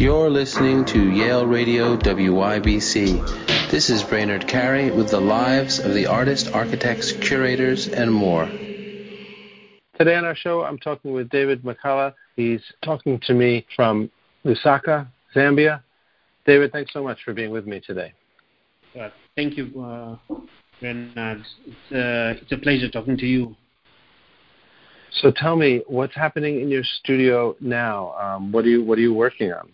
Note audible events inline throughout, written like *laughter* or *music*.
You're listening to Yale Radio WYBC. This is Brainard Carey with the lives of the artists, architects, curators, and more. Today on our show, I'm talking with David Makala. He's talking to me from Lusaka, Zambia. David, thanks so much for being with me today. Uh, thank you, uh, Bernard. It's, uh, it's a pleasure talking to you. So tell me, what's happening in your studio now? Um, what are you What are you working on?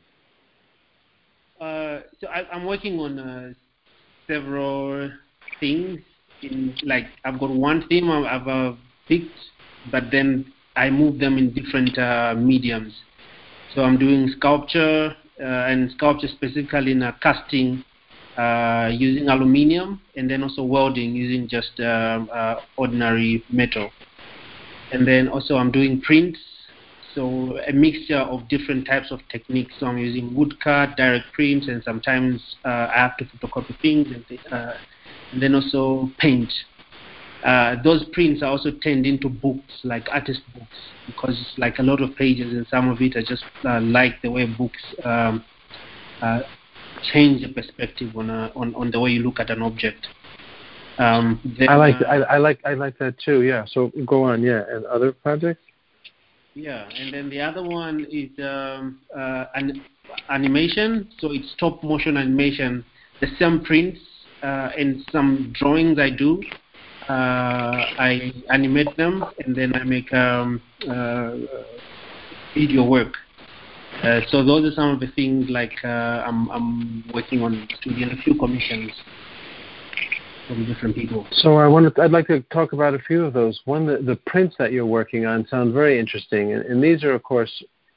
Uh, so I, am working on uh, several things. In like I've got one theme I've, I've uh, picked, but then I move them in different uh, mediums. So I'm doing sculpture uh, and sculpture specifically in casting uh, using aluminium, and then also welding using just ordinary metal. And then also I'm doing prints so a mixture of different types of techniques. So I'm using woodcut, direct prints, and sometimes uh, I have to photocopy things, and, th- uh, and then also paint. Uh, those prints are also turned into books, like artist books, because it's like a lot of pages, and some of it I just uh, like the way books um, uh, change the perspective on, a, on on the way you look at an object. Um, then, I like uh, I, I like I like that too. Yeah. So go on. Yeah. And other projects. Yeah, and then the other one is um, uh, an animation. So it's stop motion animation. The same prints uh, and some drawings I do. Uh, I animate them and then I make um, uh, video work. Uh, so those are some of the things like uh, I'm, I'm working on studio a few commissions from different people. So I wanted, I'd like to talk about a few of those. One, the, the prints that you're working on sound very interesting, and, and these are, of course,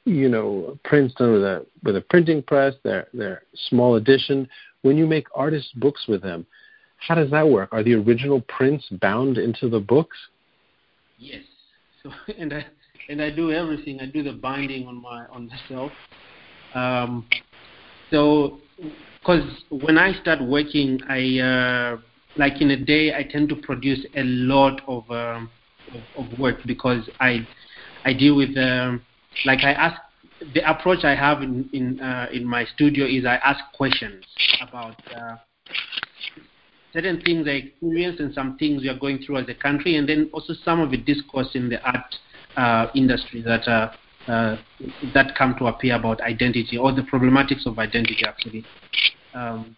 you know, prints done with a with a printing press. They're they're small edition. When you make artist books with them, how does that work? Are the original prints bound into the books? Yes. So *laughs* and I and I do everything. I do the binding on my on myself. Um, so because when I start working, I uh, like in a day, I tend to produce a lot of um, of, of, work because I I deal with um, like I ask the approach I have in in uh, in my studio is I ask questions about uh, certain things I experience and some things we are going through as a country, and then also some of the discourse in the art uh, industry that uh, uh, that come to appear about identity or the problematics of identity actually. Um,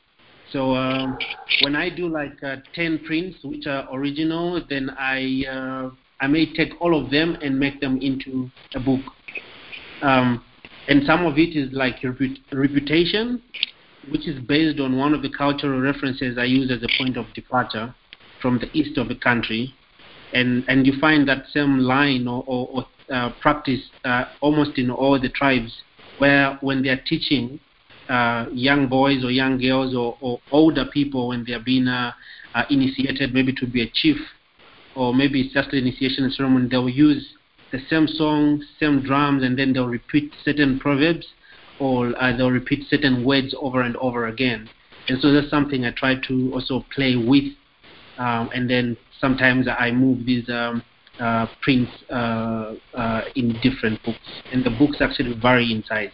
so um, when I do like uh, 10 prints which are original, then I uh, I may take all of them and make them into a book. Um, and some of it is like reput- reputation, which is based on one of the cultural references I use as a point of departure from the east of the country. And, and you find that same line or, or, or uh, practice uh, almost in all the tribes, where when they are teaching, uh, young boys or young girls or, or, older people when they are being uh, uh, initiated, maybe to be a chief, or maybe it's just an initiation ceremony, they'll use the same song, same drums, and then they'll repeat certain proverbs, or uh, they'll repeat certain words over and over again. And so that's something I try to also play with, um, and then sometimes I move these um, uh, prints uh, in different books, and the books actually vary in size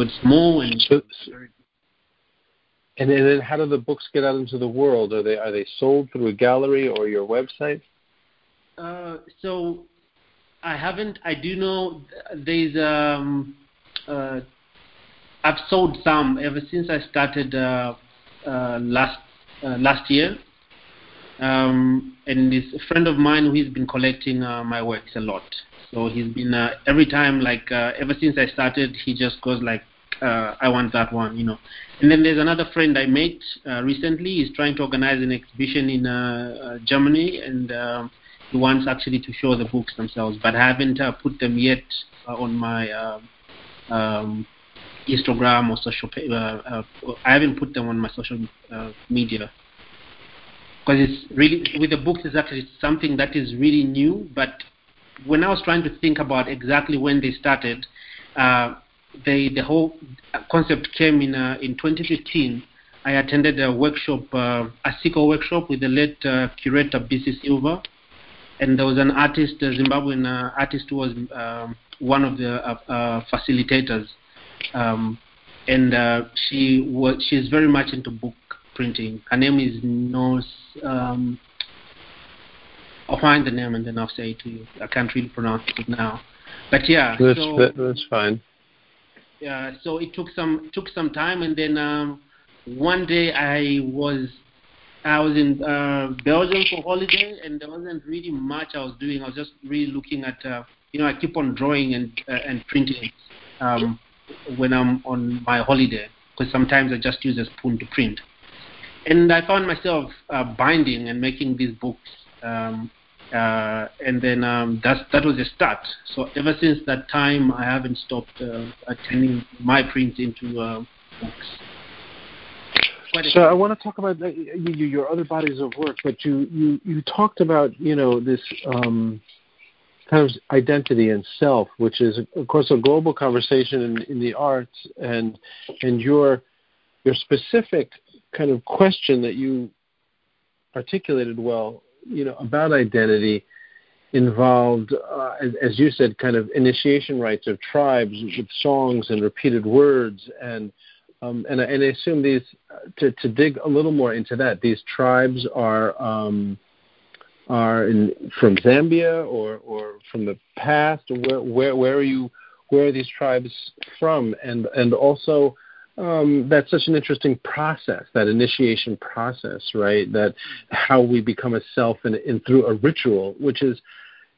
but small and so, and then how do the books get out into the world? Are they are they sold through a gallery or your website? Uh, so I haven't. I do know there's um, uh, I've sold some ever since I started uh, uh, last uh, last year. Um, and this a friend of mine who's been collecting uh, my works a lot. So he's been uh, every time like uh, ever since I started, he just goes like, uh, I want that one, you know. And then there's another friend I met uh, recently. He's trying to organize an exhibition in uh, uh Germany, and uh, he wants actually to show the books themselves, but I haven't uh, put them yet on my um, Instagram or social. I haven't put them on my social media because it's really with the books is actually something that is really new. But when I was trying to think about exactly when they started, uh, they, the whole concept came in uh, in 2015. I attended a workshop, uh, a SICO workshop with the late uh, curator Bisi Silva, and there was an artist, a Zimbabwean uh, artist, who was um, one of the uh, uh, facilitators. um, and uh, she was she's very much into book printing. Her name is Nos. Um, I'll find the name and then I'll say it to you. I can't really pronounce it now, but yeah. That's so, that, that's fine. Yeah, so it took some took some time, and then um, one day I was I was in uh, Belgium for holiday, and there wasn't really much I was doing. I was just really looking at, uh, you know, I keep on drawing and uh, and printing um, when I'm on my holiday, because sometimes I just use a spoon to print. And I found myself uh, binding and making these books, um, uh, and then um, that that was a start. So ever since that time, I haven't stopped uh, attending my print into uh, books. So I want to talk about uh, you, your other bodies of work, but you, you, you talked about you know this um, kind of identity and self, which is of course a global conversation in, in the arts, and and your your specific kind of question that you articulated well, you know, about identity involved, uh, as, you said, kind of initiation rites of tribes with songs and repeated words and um, and, and I assume these to, to dig a little more into that. These tribes are um, are in, from Zambia or, or from the past. Where, where where are you? Where are these tribes from? And and also um, that's such an interesting process, that initiation process, right? That how we become a self and, and through a ritual, which is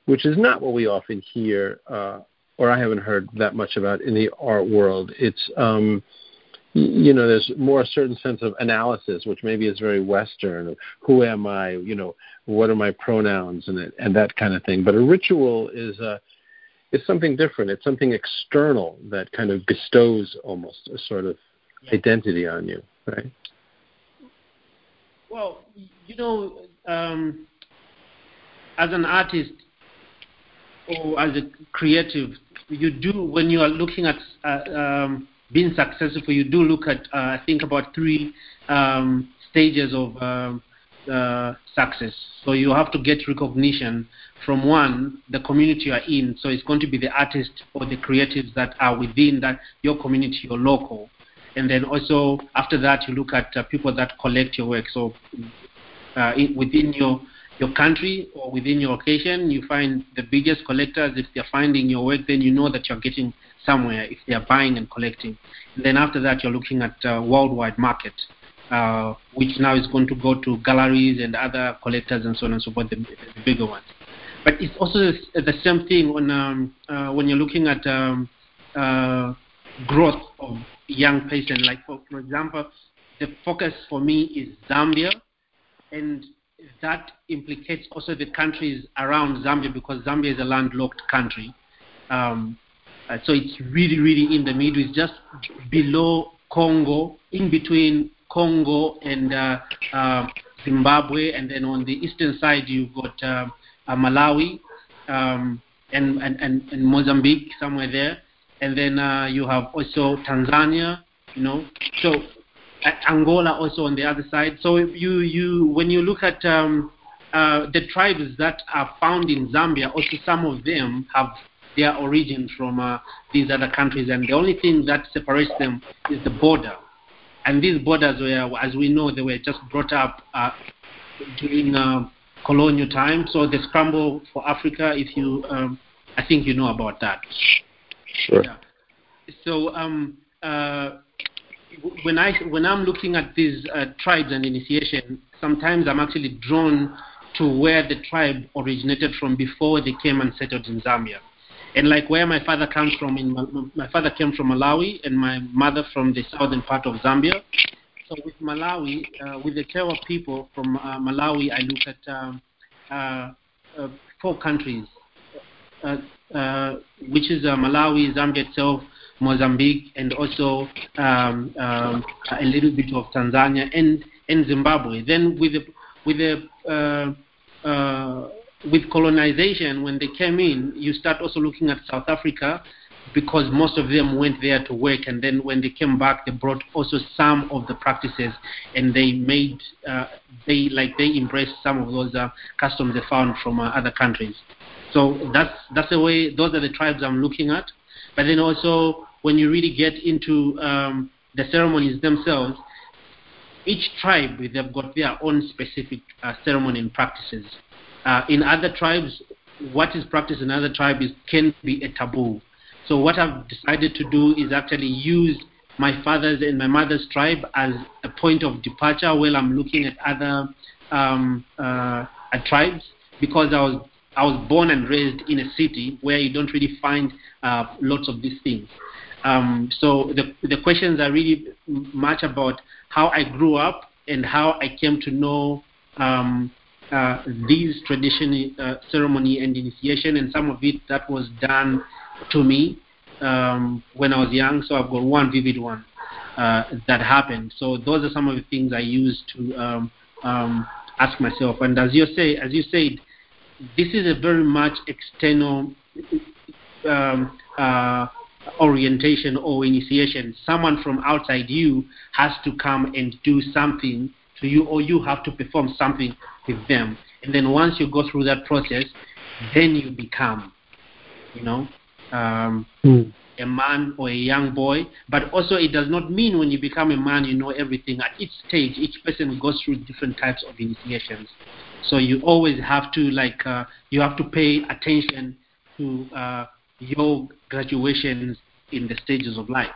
which is not what we often hear, uh, or I haven't heard that much about in the art world. It's um, you know, there's more a certain sense of analysis, which maybe is very Western. Who am I? You know, what are my pronouns and and that kind of thing. But a ritual is a is something different. It's something external that kind of bestows almost a sort of yeah. identity on you, right? Well, you know, um, as an artist or as a creative, you do when you are looking at uh, um, being successful, you do look at, uh, I think, about three um, stages of um, uh, success. So you have to get recognition from one, the community you are in. So it's going to be the artists or the creatives that are within that your community, your local. And then also after that, you look at uh, people that collect your work. So uh, in, within your your country or within your location, you find the biggest collectors. If they're finding your work, then you know that you're getting somewhere if they are buying and collecting. And then after that, you're looking at uh, worldwide market, uh, which now is going to go to galleries and other collectors and so on and so forth, the, the bigger ones. But it's also the same thing when um, uh, when you're looking at um, uh, growth of young person. Like for, for example, the focus for me is Zambia, and that implicates also the countries around Zambia because Zambia is a landlocked country. Um, uh, so it's really, really in the middle. It's just below Congo, in between Congo and uh, uh, Zimbabwe, and then on the eastern side you've got uh, uh, Malawi um, and, and, and, and, Mozambique somewhere there, and then uh, you have also Tanzania, you know. So Angola also on the other side. So you you when you look at um, the tribes that are found in Zambia, also some of them have their origin from uh, these other countries, and the only thing that separates them is the border. And these borders were, as we know, they were just brought up uh, during uh, colonial time. So the scramble for Africa, if you, um, I think you know about that. Sure. Yeah. So um, uh, when I when I'm looking at these uh, tribes and initiation, sometimes I'm actually drawn to where the tribe originated from before they came and settled in Zambia. And like where my father comes from, in my father came from Malawi, and my mother from the southern part of Zambia. So with Malawi, uh, with the Chewa people from uh, Malawi, I look at um, uh, uh four countries, uh, uh, which is Malawi, Zambia itself, Mozambique, and also um, um, a little bit of Tanzania and, and Zimbabwe. Then with the with the with colonization, when they came in, you start also looking at South Africa because most of them went there to work, and then when they came back, they brought also some of the practices, and they made uh, they like they embraced some of those uh, customs they found from uh, other countries. So that's that's the way. Those are the tribes I'm looking at. But then also when you really get into um, the ceremonies themselves, each tribe they've got their own specific uh, ceremony and practices. Uh, in other tribes, what is practiced in other tribes can be a taboo. So what I've decided to do is actually use my father's and my mother's tribe as a point of departure while I'm looking at other um, uh, tribes because I was I was born and raised in a city where you don't really find uh, lots of these things. Um, so the the questions are really much about how I grew up and how I came to know um, uh, these tradition uh, ceremony and initiation, and some of it that was done to me um, when I was young. So I've got one vivid one uh, that happened. So those are some of the things I use to um, um, ask myself. And as you say, as you said, this is a very much external um, uh, orientation or initiation. Someone from outside you has to come and do something to you, or you have to perform something with them. And then once you go through that process, then you become, you know, um, mm. a man or a young boy. But also, it does not mean when you become a man, you know everything. At each stage, each person goes through different types of initiations. So you always have to like uh, you have to pay attention to uh, your graduations in the stages of life,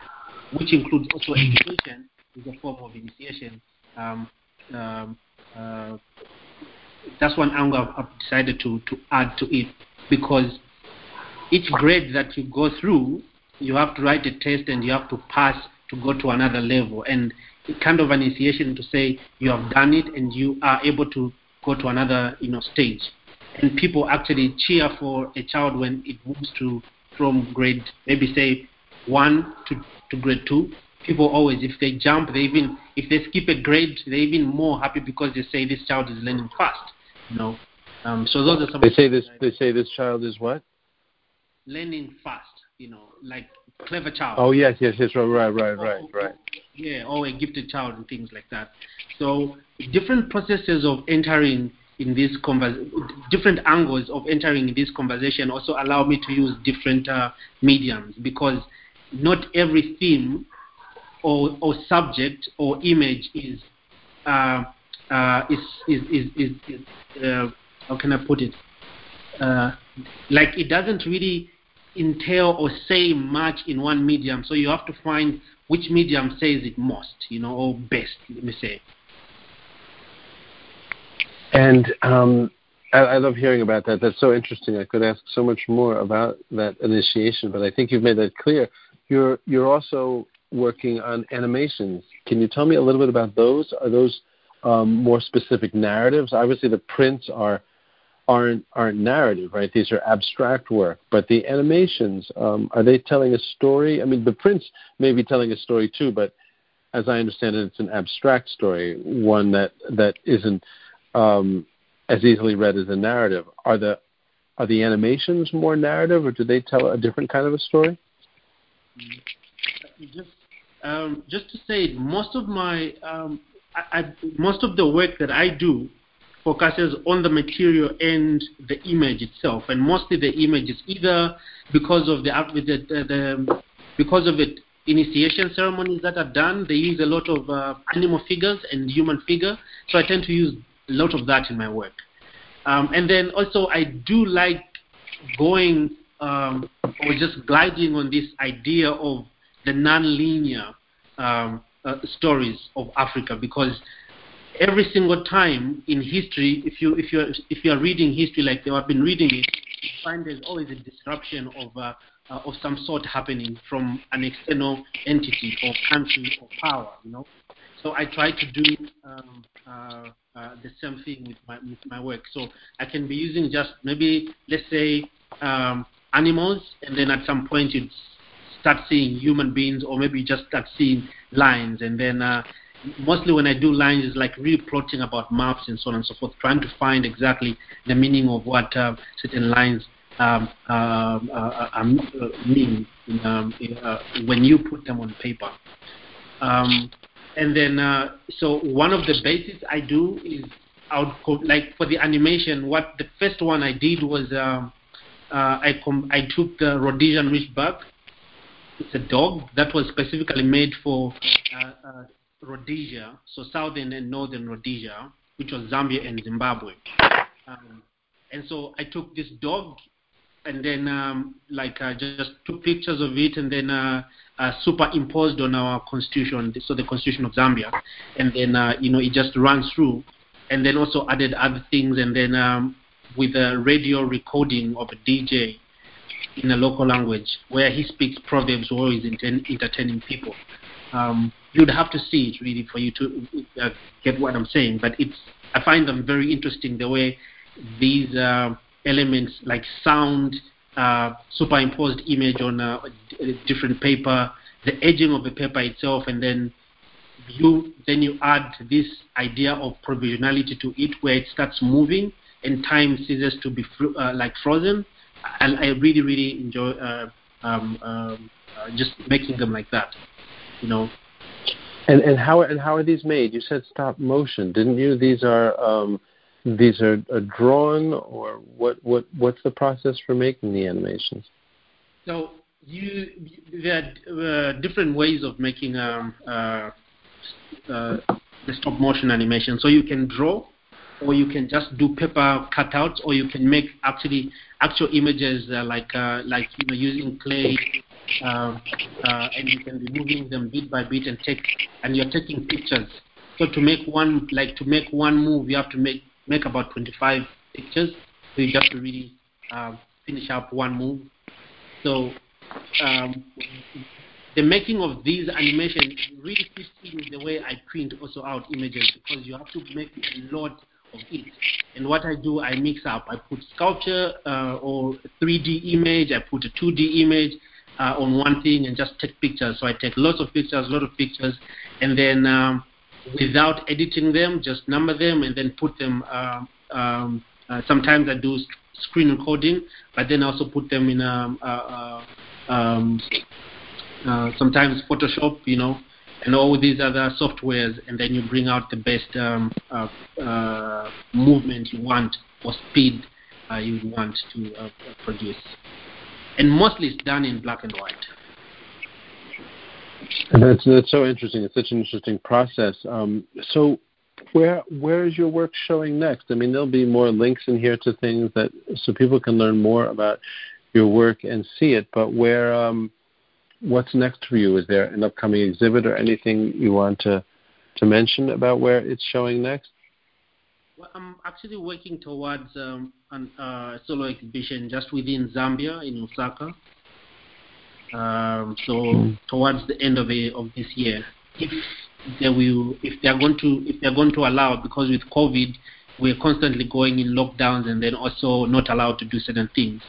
which includes also education is a form of initiation. Um, Um, uh, that's one angle I've decided to, to add to it because each grade that you go through, you have to write a test and you have to pass to go to another level. And it kind of an initiation to say you have done it and you are able to go to another you know stage. And people actually cheer for a child when it moves to from grade maybe say one to, to grade two. People always if they jump they even if they skip a grade they're even more happy because they say this child is learning fast. You know. Um, so those are some They say this they say this child is what? Learning fast, you know, like clever child. Oh yes, yes, yes, right, right, right, right. Yeah, or a gifted child and things like that. So different processes of entering in this convers- different angles of entering in this conversation also allow me to use different uh, mediums because not every theme or, or subject or image is uh, uh, is is is, is, is uh, how can I put it? Uh, like it doesn't really entail or say much in one medium, so you have to find which medium says it most, you know, or best. Let me say. And um, I, I, love hearing about that. That's so interesting. I could ask so much more about that initiation, but I think you've made that clear. You're you're also working on animations. Can you tell me a little bit about those? Are those um, more specific narratives? Obviously, the prints are aren't aren't narrative, right? These are abstract work. But the animations, um, are they telling a story? I mean, the prints may be telling a story too, but as I understand it, it's an abstract story, one that that isn't um, as easily read as a narrative. Are the are the animations more narrative, or do they tell a different kind of a story? Just, um, just to say, most of my um, I, I, most of the work that I do focuses on the material and the image itself, and mostly the image is either because of the, the, the, the because of it initiation ceremonies that are done. They use a lot of uh, animal figures and human figure, so I tend to use a lot of that in my work. Um, and then also I do like going um, or just gliding on this idea of the non-linear um, uh, stories of Africa because every single time in history, if you if you if you are reading history like have been reading it, you find there's always a disruption of uh, uh, of some sort happening from an external entity or country or power. You know, so I try to do um, uh, uh, the same thing with my with my work. So I can be using just maybe let's say um, animals, and then at some point you start seeing human beings, or maybe just start seeing lines, and then uh, mostly when I do lines, it's like really plotting about maps and so on and so forth, trying to find exactly the meaning of what uh, certain lines um, um uh, uh, mean um, uh, when you put them on paper. Um, and then, uh, so one of the basics I do is I like for the animation. What the first one I did was um, uh, I com- I took the Rhodesian ridgeback it's a dog that was specifically made for uh, uh, Rhodesia, so southern and northern Rhodesia, which was Zambia and Zimbabwe. Um, and so I took this dog and then um, like uh, just took pictures of it and then uh, uh, superimposed on our constitution, so the constitution of Zambia, and then uh, you know it just runs through, and then also added other things, and then um, with a radio recording of a DJ in a local language where he speaks proverbs or is entertaining people. Um, you'd have to see it really for you to uh, get what I'm saying, but it's I find them very interesting the way these uh, elements like sound, uh, superimposed image on a, a, different paper, the edging of the paper itself, and then you then you add this idea of provisionality to it, where it starts moving and time ceases to be fr- uh, like frozen. I, I, really really enjoy uh, um, um, uh, just making them like that, you know. And and how and how are these made? You said stop motion, didn't you? These are um, these are, are drawn, or what? What what's the process for making the animations? So you there are uh, different ways of making um, uh, uh, the stop motion animation. So you can draw, or you can just do paper cutouts, or you can make actually actual images uh, like uh, like you know using clay, uh, uh, and you can be moving them bit by bit and take and you're taking pictures. So to make one like to make one move, you have to make make about 25 pictures. So you just really uh, finish up one move. So um, the making of these animations really fits in with the way I print also out images because you have to make a lot of it. And what I do, I mix up. I put sculpture uh, or 3D image. I put a 2D image uh, on one thing and just take pictures. So I take lots of pictures, lot of pictures, and then um, without editing them, just number them and then put them. Uh, um, uh, sometimes I do screen recording, but then I also put them in um, uh, uh, um, uh, sometimes Photoshop, you know, and all these other softwares, and then you bring out the best um, uh, movement you want or speed you want to produce. And mostly it's done in black and white. That's that's so interesting. It's such an interesting process. Um, so, where where is your work showing next? I mean, there'll be more links in here to things that so people can learn more about your work and see it. But where um, what's next for you? Is there an upcoming exhibit or anything you want to to mention about where it's showing next? Well, I'm actually working towards um, a uh, solo exhibition just within Zambia in Lusaka. Um, so mm. towards the end of, a, of this year, if they will, if they are going to, if they are going to allow, because with COVID, we're constantly going in lockdowns and then also not allowed to do certain things.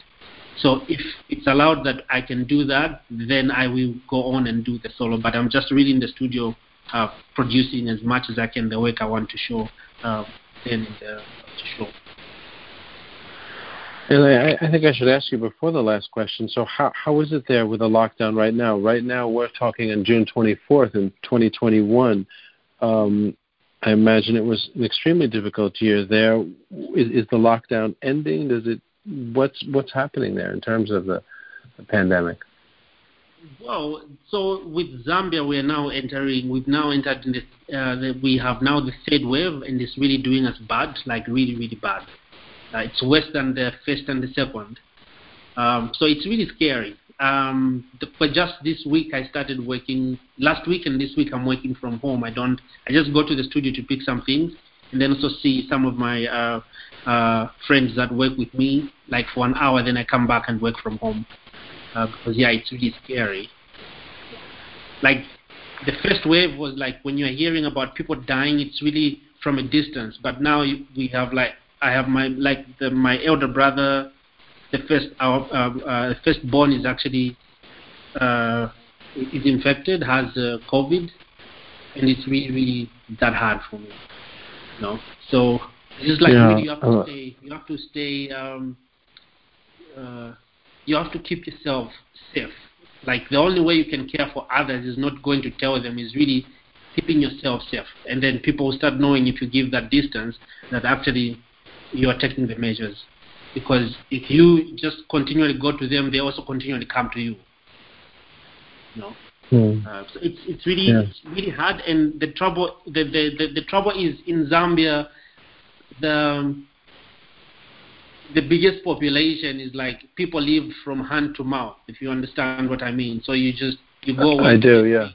So if it's allowed that I can do that, then I will go on and do the solo. But I'm just really in the studio uh, producing as much as I can the work I want to show uh, in the, show. And I, I, think I should ask you before the last question. So, how how is it there with the lockdown right now? Right now, we're talking on June 24th in 2021. Um, I imagine it was an extremely difficult year there. Is, is, the lockdown ending? Does it? What's what's happening there in terms of the, the pandemic? Well, so with Zambia, we are now entering. We've now entered in the, uh, the, We have now the third wave, and it's really doing us bad, like really, really bad. Uh, it's worse than the first and the second. Um, so it's really scary. Um, the, but just this week, I started working. Last week and this week, I'm working from home. I don't. I just go to the studio to pick some things, and then also see some of my uh, uh, friends that work with me, like for an hour. Then I come back and work from home uh, because yeah, it's really scary. Like the first wave was like when you're hearing about people dying, it's really from a distance. But now we have like I have my like the, my elder brother, the first our uh, uh, firstborn is actually uh, is infected, has uh, COVID, and it's really really that hard for me. Know, so it's like yeah. really you have to uh. stay. You have to stay. Um, uh, you have to keep yourself safe. Like the only way you can care for others is not going to tell them. Is really keeping yourself safe, and then people will start knowing if you give that distance that actually you are taking the measures. Because if you just continually go to them, they also continually come to you. You know. Hmm. Uh, so it's it's really Yeah. it's really hard, and the trouble the, the, the, the trouble is in Zambia, the the biggest population is like people live from hand to mouth. If you understand what I mean, so you just you go. I do, yeah.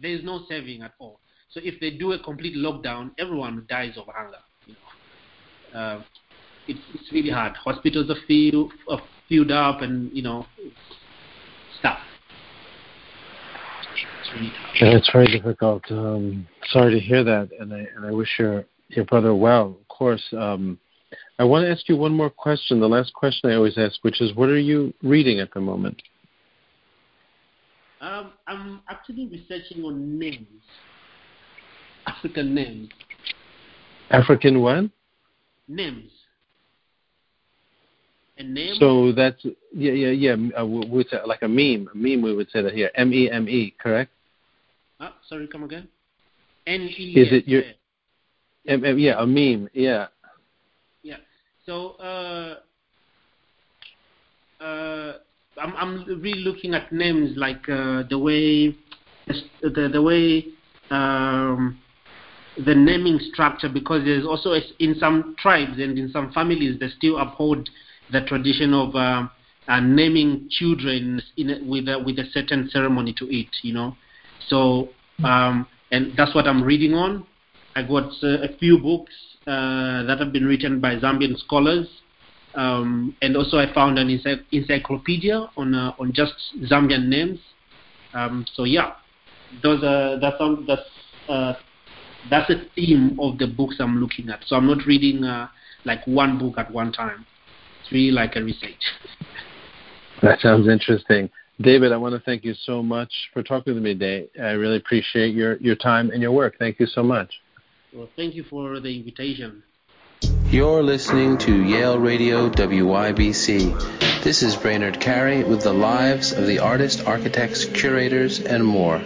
There is no saving at all. So if they do a complete lockdown, everyone dies of hunger. You know, uh, it's it's really hard. Hospitals are filled are filled up, and you know, stuff. It's. Yeah, it's very difficult. Um, sorry to hear that, and I and I wish your your brother well. Of course. Um, I want to ask you one more question. The last question I always ask, which is, what are you reading at the moment? Um, I'm actually researching on names, African names, African what? names. So that's yeah, yeah, yeah. Uh, we would say like a meme. A meme. We would say that here. M E M E. Correct. Ah, sorry, come again. N E. Is it your- M- M- yeah, a meme. Yeah. Yeah. So uh, uh, I'm I'm really looking at names like uh, the way the the way um, the naming structure because there's also in some tribes and in some families they still uphold the tradition of uh, uh, naming children in with a, with a certain ceremony to it. You know, so um, and that's what I'm reading on. I got uh, a few books uh, that have been written by Zambian scholars, um, and also I found an ency- encyclopedia on uh, on just Zambian names. Um, so yeah, those are that's some, that's uh, that's a theme of the books I'm looking at. So I'm not reading uh, like one book at one time. It's really like a research. That sounds interesting. David, I want to thank you so much for talking to me today. I really appreciate your, your time and your work. Thank you so much. Well, thank you for the invitation. You're listening to Yale Radio WYBC. This is Brainard Carey with the lives of the artists, architects, curators, and more.